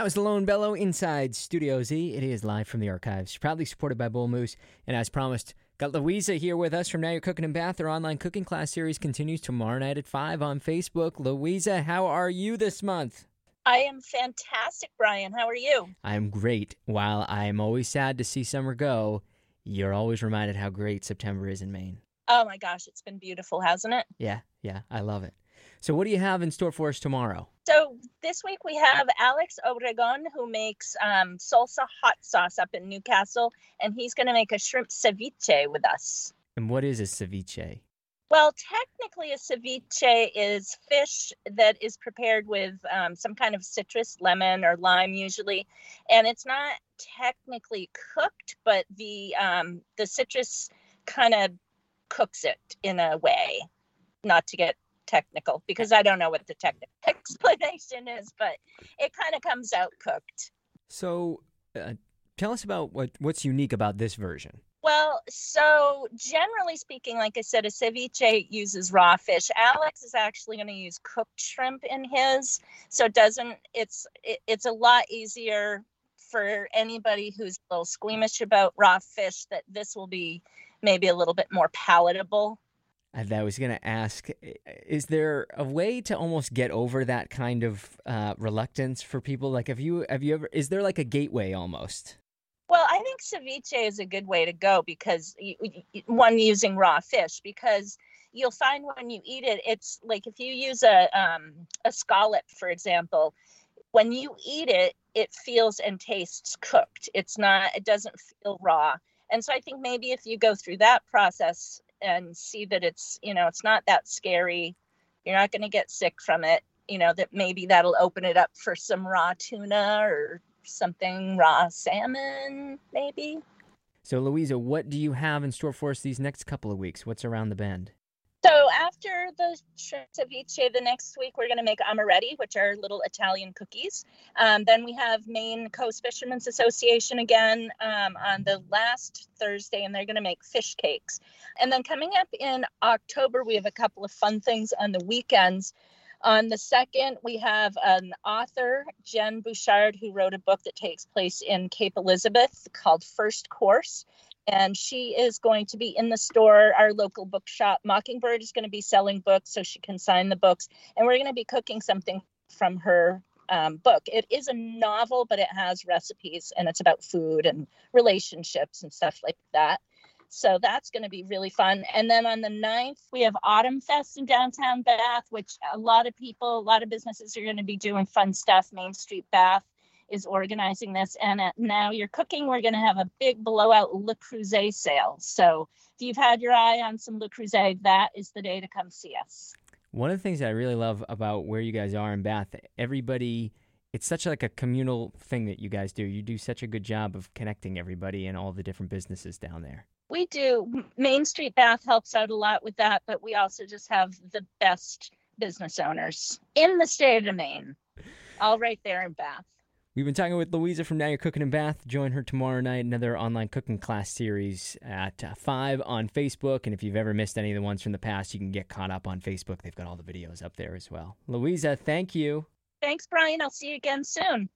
That was the Lone Bellow inside Studio Z. It is live from the archives, proudly supported by Bull Moose. And as promised, got Louisa here with us from Now You're Cooking in Bath. Their online cooking class series continues tomorrow night at 5 on Facebook. Louisa, how are you this month? I am fantastic, Brian. How are you? I'm great. While I'm always sad to see summer go, you're always reminded how great September is in Maine. Oh my gosh, it's been beautiful, hasn't it? Yeah, yeah, I love it. So, what do you have in store for us tomorrow? So, this week we have Alex Obregon, who makes um, salsa hot sauce up in Newcastle, and he's going to make a shrimp ceviche with us. And what is a ceviche? Well, technically, a ceviche is fish that is prepared with um, some kind of citrus, lemon, or lime, usually, and it's not technically cooked, but the um, the citrus kind of cooks it in a way. Not to get technical, because I don't know what the technical explanation is, but it kind of comes out cooked. So, uh, tell us about what what's unique about this version. Well, so generally speaking, like I said, a ceviche uses raw fish. Alex is actually going to use cooked shrimp in his, so it doesn't. It's it, it's a lot easier for anybody who's a little squeamish about raw fish. That this will be maybe a little bit more palatable. I was going to ask: Is there a way to almost get over that kind of uh, reluctance for people? Like, have you have you ever? Is there like a gateway almost? Well, I think ceviche is a good way to go because one using raw fish because you'll find when you eat it, it's like if you use a um, a scallop, for example, when you eat it, it feels and tastes cooked. It's not. It doesn't feel raw. And so I think maybe if you go through that process and see that it's you know it's not that scary, you're not going to get sick from it. You know that maybe that'll open it up for some raw tuna or something raw salmon, maybe. So, Louisa, what do you have in store for us these next couple of weeks? What's around the bend? So, after the ceviche, the next week we're going to make amaretti, which are little Italian cookies. Um, then we have Maine Coast Fishermen's Association again um, on the last Thursday, and they're going to make fish cakes. And then coming up in October, we have a couple of fun things on the weekends. On the second, we have an author, Jen Bouchard, who wrote a book that takes place in Cape Elizabeth called First Course. And she is going to be in the store, our local bookshop. Mockingbird is going to be selling books so she can sign the books. And we're going to be cooking something from her um, book. It is a novel, but it has recipes and it's about food and relationships and stuff like that. So that's going to be really fun. And then on the 9th, we have Autumn Fest in downtown Bath, which a lot of people, a lot of businesses are going to be doing fun stuff. Main Street Bath is organizing this. And at Now You're Cooking, we're going to have a big blowout Le Creuset sale. So if you've had your eye on some Le Creuset, that is the day to come see us. One of the things that I really love about where you guys are in Bath, everybody it's such like a communal thing that you guys do. You do such a good job of connecting everybody and all the different businesses down there. We do. Main Street Bath helps out a lot with that, but we also just have the best business owners in the state of Maine, all right there in Bath. We've been talking with Louisa from Now You're Cooking in Bath. Join her tomorrow night, another online cooking class series at uh, 5 on Facebook. And if you've ever missed any of the ones from the past, you can get caught up on Facebook. They've got all the videos up there as well. Louisa, thank you. Thanks, Brian. I'll see you again soon.